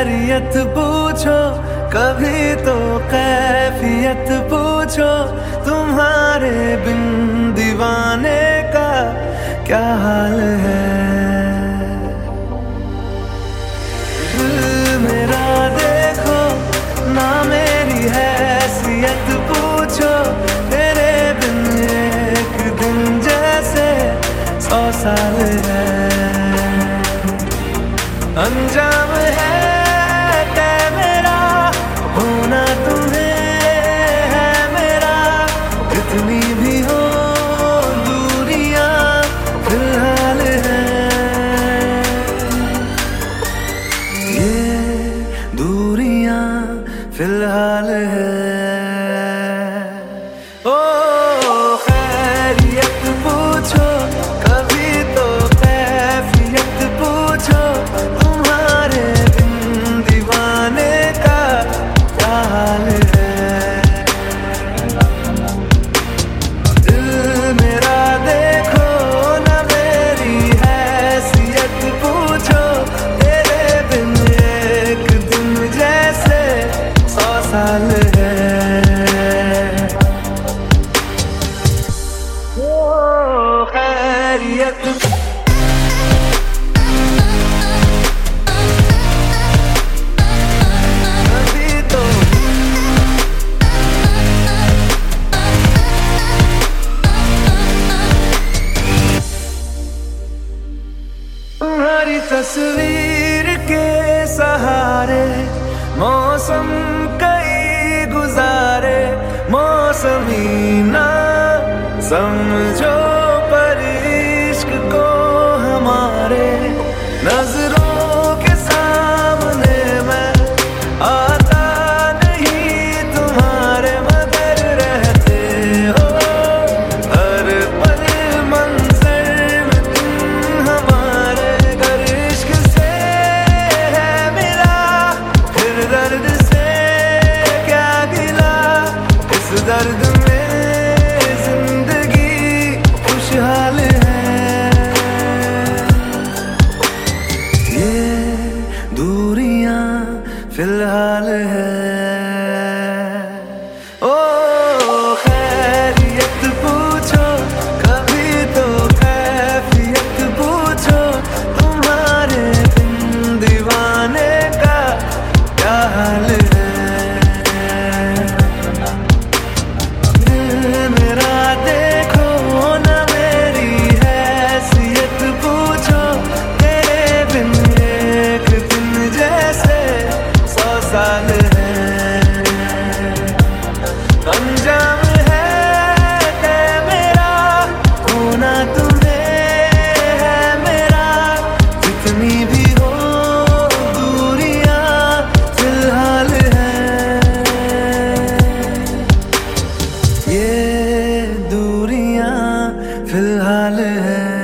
खैरियत पूछो, कभी तो कैफियत पूछो, तुम्हारे बिन दीवाने का क्या हाल है? देखो, ना मेरी हैसियत पूछो तेरे एक दिन जैसे साल है। अंजाम है तस्वीर के सहारे मौसम कई गुजारे मौसमी ना समझो फिलहाल लाल है